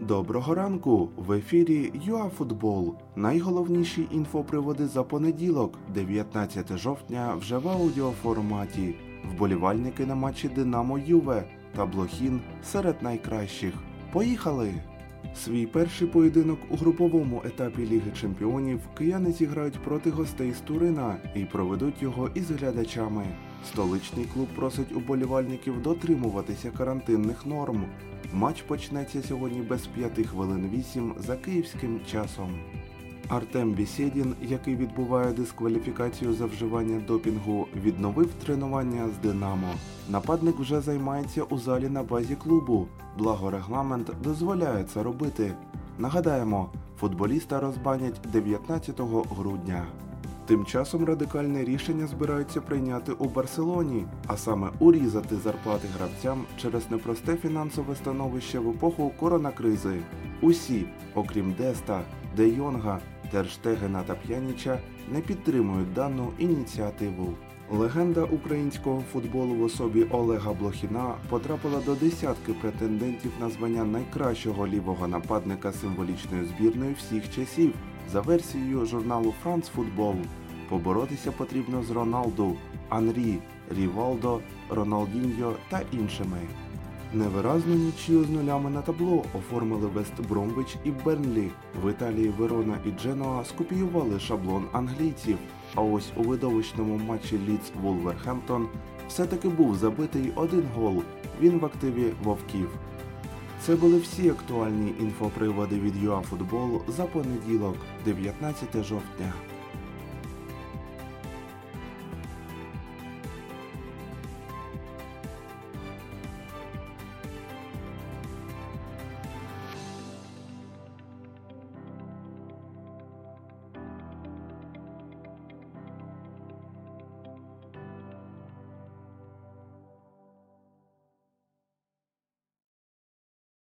Доброго ранку! В ефірі ЮАФутбол. Найголовніші інфоприводи за понеділок, 19 жовтня, вже в аудіоформаті. Вболівальники на матчі Динамо Юве та Блохін серед найкращих. Поїхали! Свій перший поєдинок у груповому етапі Ліги Чемпіонів кияни зіграють проти гостей з Турина і проведуть його із глядачами. Столичний клуб просить уболівальників дотримуватися карантинних норм. Матч почнеться сьогодні без 5 хвилин 8 за київським часом. Артем Бісєдін, який відбуває дискваліфікацію за вживання допінгу, відновив тренування з Динамо. Нападник вже займається у залі на базі клубу. Благо регламент дозволяє це робити. Нагадаємо, футболіста розбанять 19 грудня. Тим часом радикальне рішення збираються прийняти у Барселоні, а саме урізати зарплати гравцям через непросте фінансове становище в епоху коронакризи. Усі, окрім Деста, Де Йонга, Терштегена та П'яніча, не підтримують дану ініціативу. Легенда українського футболу в особі Олега Блохіна потрапила до десятки претендентів на звання найкращого лівого нападника символічної збірної всіх часів за версією журналу France Football. Поборотися потрібно з Роналду, Анрі, Рівалдо, Роналдіньо та іншими. Невиразну нічию з нулями на табло оформили Вест Бромвич і Бернлі. В Італії Верона і Дженоа скопіювали шаблон англійців. А ось у видовищному матчі Ліц Вулверхемптон все-таки був забитий один гол. Він в активі вовків. Це були всі актуальні інфоприводи від ЮАФутбол за понеділок, 19 жовтня.